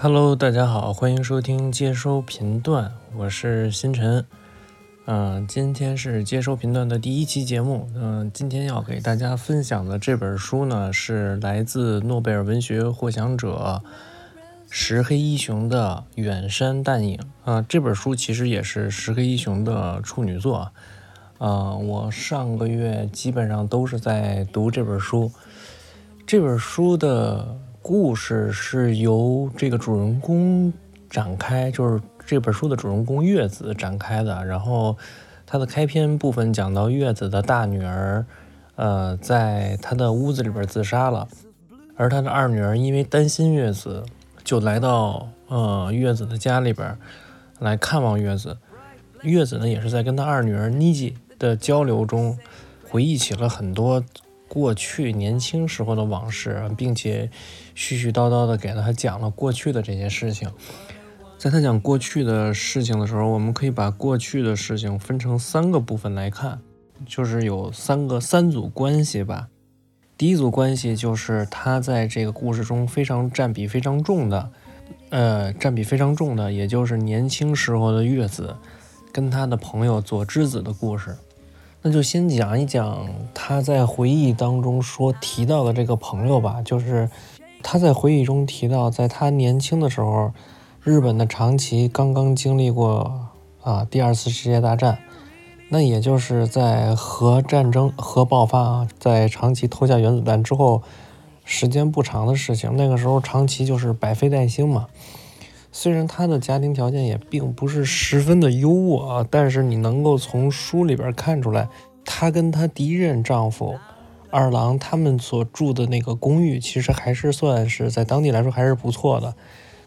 Hello，大家好，欢迎收听接收频段，我是星辰。嗯，今天是接收频段的第一期节目。嗯，今天要给大家分享的这本书呢，是来自诺贝尔文学获奖者石黑一雄的《远山淡影》啊。这本书其实也是石黑一雄的处女作。啊，我上个月基本上都是在读这本书。这本书的。故事是由这个主人公展开，就是这本书的主人公月子展开的。然后，它的开篇部分讲到月子的大女儿，呃，在她的屋子里边自杀了，而她的二女儿因为担心月子，就来到呃月子的家里边来看望月子。月子呢，也是在跟她二女儿妮吉的交流中，回忆起了很多。过去年轻时候的往事，并且絮絮叨叨的给了他讲了过去的这些事情。在他讲过去的事情的时候，我们可以把过去的事情分成三个部分来看，就是有三个三组关系吧。第一组关系就是他在这个故事中非常占比非常重的，呃，占比非常重的，也就是年轻时候的月子跟他的朋友佐之子的故事。那就先讲一讲他在回忆当中说提到的这个朋友吧，就是他在回忆中提到，在他年轻的时候，日本的长崎刚刚经历过啊第二次世界大战，那也就是在核战争核爆发啊，在长崎投下原子弹之后，时间不长的事情。那个时候长崎就是百废待兴嘛。虽然他的家庭条件也并不是十分的优渥啊，但是你能够从书里边看出来，她跟她第一任丈夫二郎他们所住的那个公寓，其实还是算是在当地来说还是不错的。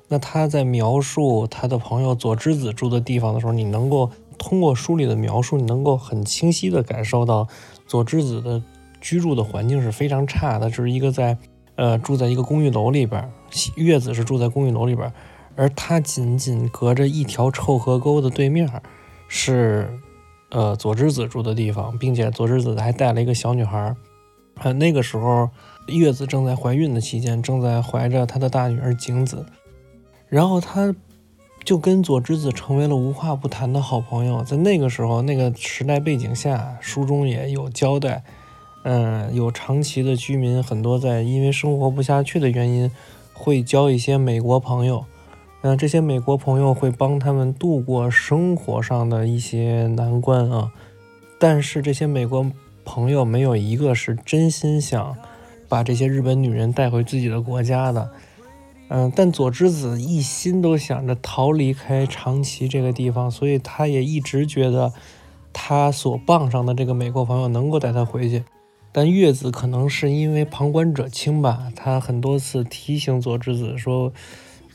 那他在描述他的朋友佐之子住的地方的时候，你能够通过书里的描述，你能够很清晰的感受到佐之子的居住的环境是非常差的，就是一个在呃住在一个公寓楼里边，月子是住在公寓楼里边。而他仅仅隔着一条臭河沟的对面，是，呃，佐之子住的地方，并且佐之子还带了一个小女孩。啊，那个时候月子正在怀孕的期间，正在怀着她的大女儿景子。然后他就跟佐之子成为了无话不谈的好朋友。在那个时候，那个时代背景下，书中也有交代，嗯，有长期的居民很多在因为生活不下去的原因，会交一些美国朋友。嗯，这些美国朋友会帮他们度过生活上的一些难关啊，但是这些美国朋友没有一个是真心想把这些日本女人带回自己的国家的。嗯，但佐之子一心都想着逃离开长崎这个地方，所以他也一直觉得他所傍上的这个美国朋友能够带他回去。但月子可能是因为旁观者清吧，他很多次提醒佐之子说。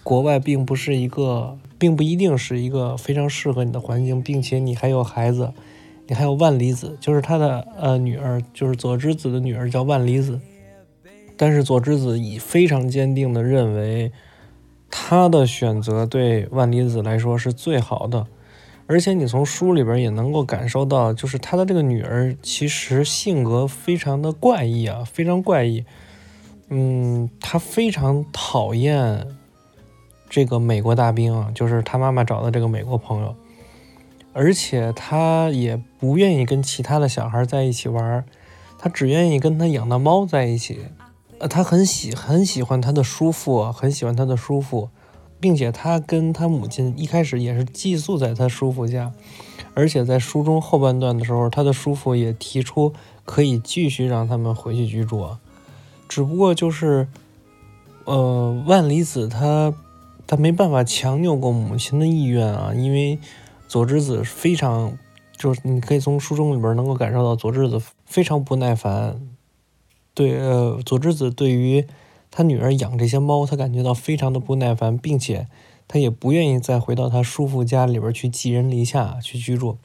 国外并不是一个，并不一定是一个非常适合你的环境，并且你还有孩子，你还有万里子，就是他的呃女儿，就是佐之子的女儿叫万里子。但是佐之子以非常坚定的认为，他的选择对万里子来说是最好的。而且你从书里边也能够感受到，就是他的这个女儿其实性格非常的怪异啊，非常怪异。嗯，她非常讨厌。这个美国大兵啊，就是他妈妈找的这个美国朋友，而且他也不愿意跟其他的小孩在一起玩，他只愿意跟他养的猫在一起。呃，他很喜很喜欢他的叔父，很喜欢他的叔父，并且他跟他母亲一开始也是寄宿在他叔父家，而且在书中后半段的时候，他的叔父也提出可以继续让他们回去居住，只不过就是，呃，万里子他。他没办法强扭过母亲的意愿啊，因为佐之子非常，就是你可以从书中里边能够感受到佐之子非常不耐烦。对，呃，佐之子对于他女儿养这些猫，他感觉到非常的不耐烦，并且他也不愿意再回到他叔父家里边去寄人篱下去居住，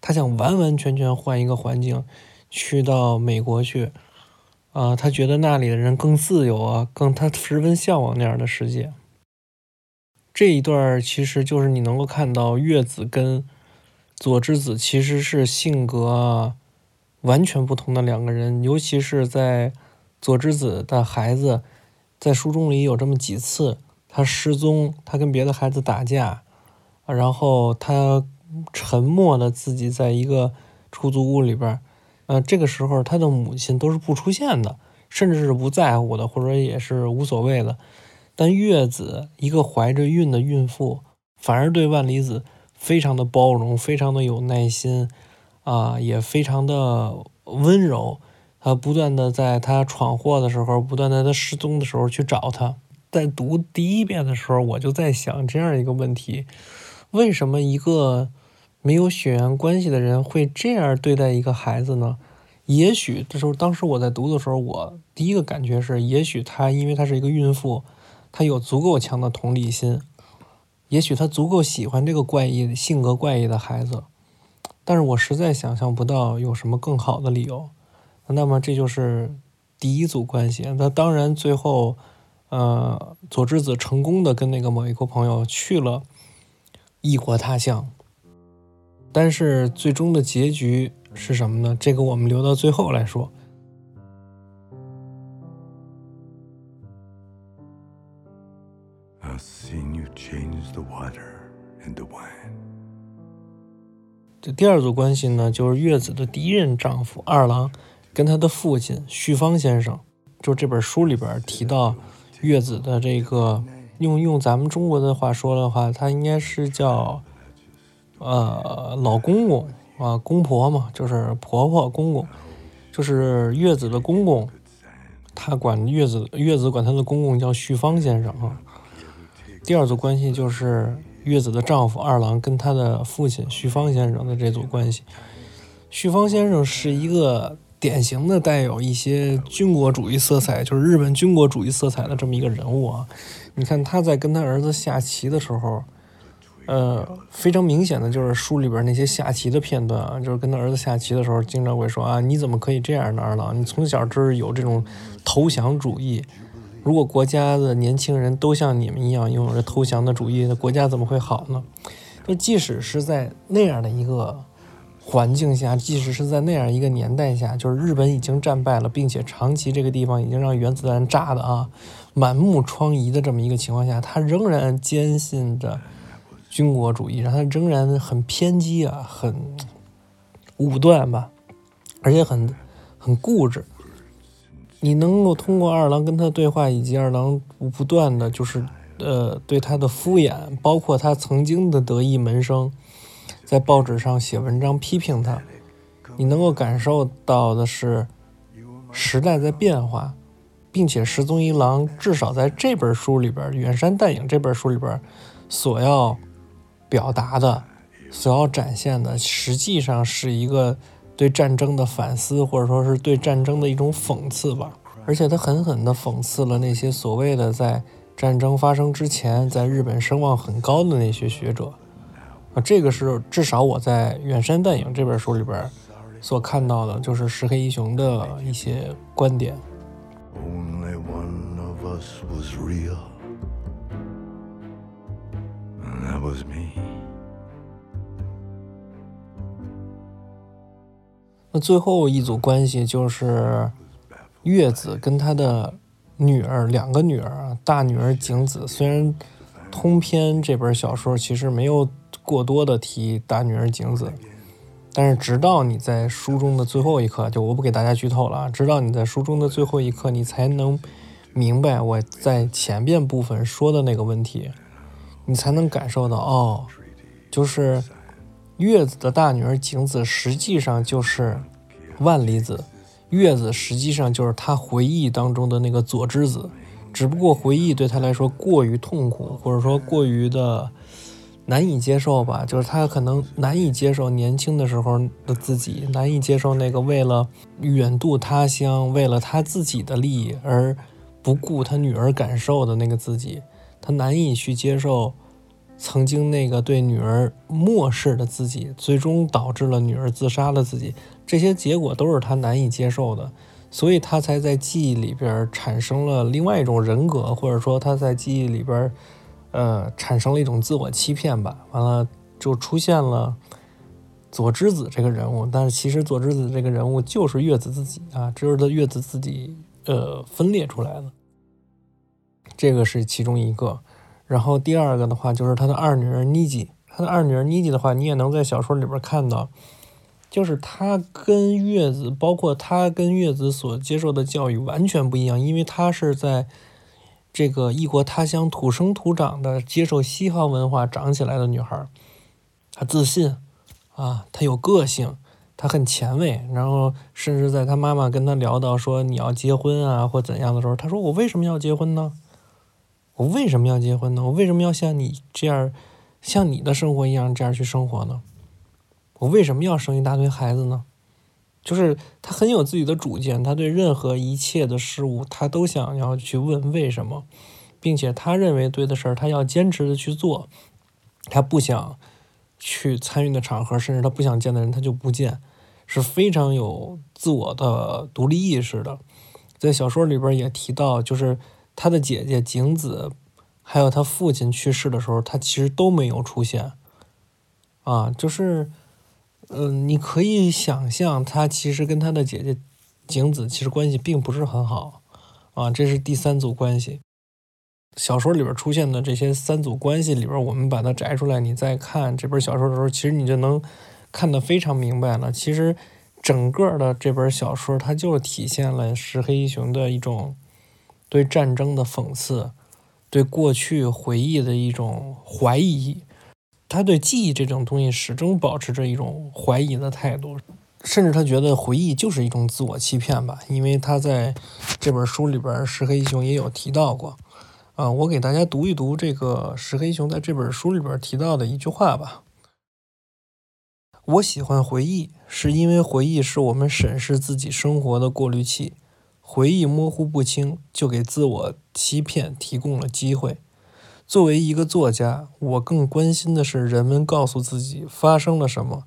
他想完完全全换一个环境，去到美国去，啊，他觉得那里的人更自由啊，更他十分向往那样的世界。这一段其实就是你能够看到月子跟佐之子其实是性格完全不同的两个人，尤其是在佐之子的孩子在书中里有这么几次，他失踪，他跟别的孩子打架，然后他沉默的自己在一个出租屋里边，呃，这个时候他的母亲都是不出现的，甚至是不在乎的，或者也是无所谓的。但月子一个怀着孕的孕妇，反而对万里子非常的包容，非常的有耐心，啊，也非常的温柔。他不断的在他闯祸的时候，不断在他失踪的时候去找他。在读第一遍的时候，我就在想这样一个问题：为什么一个没有血缘关系的人会这样对待一个孩子呢？也许这时候，当时我在读的时候，我第一个感觉是，也许他因为他是一个孕妇。他有足够强的同理心，也许他足够喜欢这个怪异、性格怪异的孩子，但是我实在想象不到有什么更好的理由。那么这就是第一组关系。那当然，最后，呃，佐之子成功的跟那个某一个朋友去了异国他乡，但是最终的结局是什么呢？这个我们留到最后来说。这第二组关系呢，就是月子的第一任丈夫二郎跟他的父亲旭方先生。就这本书里边提到月子的这个，用用咱们中国的话说的话，他应该是叫呃老公公啊，公婆嘛，就是婆婆公公，就是月子的公公。他管月子月子管他的公公叫旭方先生啊。第二组关系就是月子的丈夫二郎跟他的父亲旭芳先生的这组关系。旭芳先生是一个典型的带有一些军国主义色彩，就是日本军国主义色彩的这么一个人物啊。你看他在跟他儿子下棋的时候，呃，非常明显的就是书里边那些下棋的片段啊，就是跟他儿子下棋的时候，经常会说啊，你怎么可以这样呢，二郎？你从小就是有这种投降主义。如果国家的年轻人都像你们一样拥有着投降的主义，那国家怎么会好呢？就即使是在那样的一个环境下，即使是在那样一个年代下，就是日本已经战败了，并且长崎这个地方已经让原子弹炸的啊满目疮痍的这么一个情况下，他仍然坚信着军国主义，让他仍然很偏激啊，很武断吧，而且很很固执。你能够通过二郎跟他对话，以及二郎不断的就是，呃，对他的敷衍，包括他曾经的得意门生，在报纸上写文章批评他，你能够感受到的是，时代在变化，并且石宗一郎至少在这本书里边，《远山淡影》这本书里边，所要表达的，所要展现的，实际上是一个。对战争的反思，或者说是对战争的一种讽刺吧。而且他狠狠地讽刺了那些所谓的在战争发生之前在日本声望很高的那些学者。啊，这个是至少我在《远山淡影》这本书里边所看到的，就是石黑一雄的一些观点。Only one of us was real, that was me. 那最后一组关系就是月子跟他的女儿，两个女儿，大女儿景子。虽然通篇这本小说其实没有过多的提大女儿景子，但是直到你在书中的最后一刻，就我不给大家剧透了啊，直到你在书中的最后一刻，你才能明白我在前边部分说的那个问题，你才能感受到哦，就是。月子的大女儿景子实际上就是万里子，月子实际上就是他回忆当中的那个佐之子，只不过回忆对他来说过于痛苦，或者说过于的难以接受吧。就是他可能难以接受年轻的时候的自己，难以接受那个为了远渡他乡，为了他自己的利益而不顾他女儿感受的那个自己，他难以去接受。曾经那个对女儿漠视的自己，最终导致了女儿自杀的自己，这些结果都是他难以接受的，所以他才在记忆里边产生了另外一种人格，或者说他在记忆里边，呃，产生了一种自我欺骗吧。完了，就出现了佐之子这个人物，但是其实佐之子这个人物就是月子自己啊，这是他月子自己呃分裂出来的，这个是其中一个。然后第二个的话就是他的二女儿妮吉，他的二女儿妮吉的话，你也能在小说里边看到，就是他跟月子，包括他跟月子所接受的教育完全不一样，因为他是在这个异国他乡土生土长的接受西方文化长起来的女孩，她自信啊，她有个性，她很前卫，然后甚至在她妈妈跟她聊到说你要结婚啊或怎样的时候，她说我为什么要结婚呢？我为什么要结婚呢？我为什么要像你这样，像你的生活一样这样去生活呢？我为什么要生一大堆孩子呢？就是他很有自己的主见，他对任何一切的事物，他都想要去问为什么，并且他认为对的事儿，他要坚持的去做。他不想去参与的场合，甚至他不想见的人，他就不见，是非常有自我的独立意识的。在小说里边也提到，就是。他的姐姐景子，还有他父亲去世的时候，他其实都没有出现。啊，就是，嗯，你可以想象，他其实跟他的姐姐景子其实关系并不是很好。啊，这是第三组关系。小说里边出现的这些三组关系里边，我们把它摘出来，你再看这本小说的时候，其实你就能看得非常明白了。其实整个的这本小说，它就体现了石黑一雄的一种。对战争的讽刺，对过去回忆的一种怀疑，他对记忆这种东西始终保持着一种怀疑的态度，甚至他觉得回忆就是一种自我欺骗吧。因为他在这本书里边，石黑一雄也有提到过。啊，我给大家读一读这个石黑一雄在这本书里边提到的一句话吧。我喜欢回忆，是因为回忆是我们审视自己生活的过滤器。回忆模糊不清，就给自我欺骗提供了机会。作为一个作家，我更关心的是人们告诉自己发生了什么，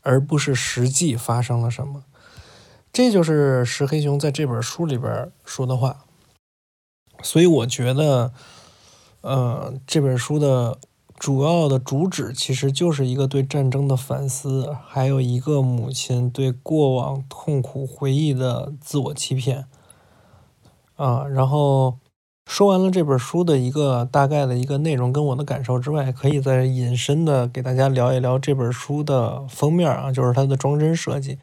而不是实际发生了什么。这就是石黑熊在这本书里边说的话。所以我觉得，呃，这本书的。主要的主旨其实就是一个对战争的反思，还有一个母亲对过往痛苦回忆的自我欺骗。啊，然后说完了这本书的一个大概的一个内容跟我的感受之外，可以再引申的给大家聊一聊这本书的封面啊，就是它的装帧设计。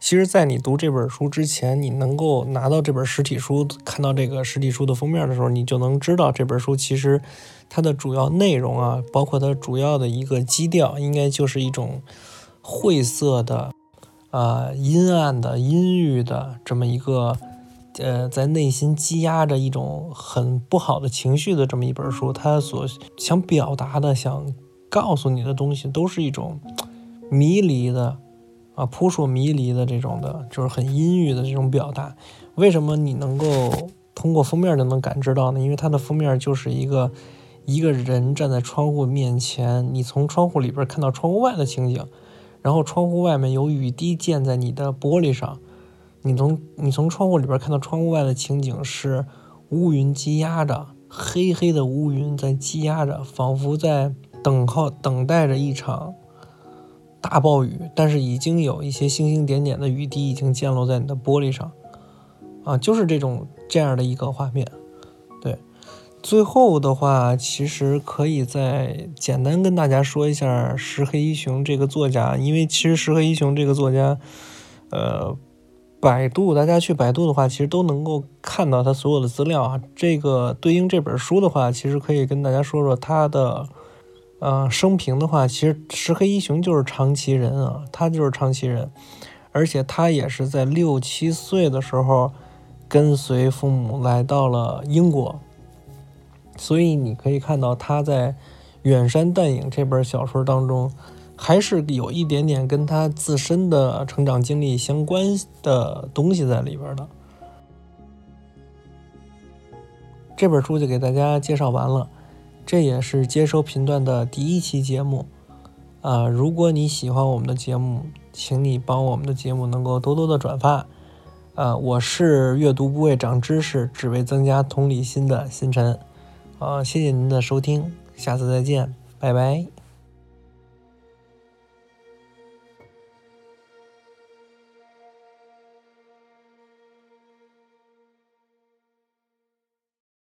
其实，在你读这本书之前，你能够拿到这本实体书，看到这个实体书的封面的时候，你就能知道这本书其实它的主要内容啊，包括它主要的一个基调，应该就是一种晦涩的、啊阴暗的、阴郁的这么一个，呃，在内心积压着一种很不好的情绪的这么一本书。它所想表达的、想告诉你的东西，都是一种迷离的。啊，扑朔迷离的这种的，就是很阴郁的这种表达。为什么你能够通过封面就能感知到呢？因为它的封面就是一个一个人站在窗户面前，你从窗户里边看到窗户外的情景，然后窗户外面有雨滴溅在你的玻璃上，你从你从窗户里边看到窗户外的情景是乌云积压着，黑黑的乌云在积压着，仿佛在等候等待着一场。大暴雨，但是已经有一些星星点点的雨滴已经溅落在你的玻璃上，啊，就是这种这样的一个画面。对，最后的话，其实可以再简单跟大家说一下石黑一雄这个作家，因为其实石黑一雄这个作家，呃，百度大家去百度的话，其实都能够看到他所有的资料啊。这个对应这本书的话，其实可以跟大家说说他的。呃，生平的话，其实石黑一雄就是长崎人啊，他就是长崎人，而且他也是在六七岁的时候跟随父母来到了英国，所以你可以看到他在《远山淡影》这本小说当中，还是有一点点跟他自身的成长经历相关的东西在里边的。这本书就给大家介绍完了。这也是接收频段的第一期节目，啊，如果你喜欢我们的节目，请你帮我们的节目能够多多的转发，啊，我是阅读不为长知识，只为增加同理心的星辰，啊，谢谢您的收听，下次再见，拜拜。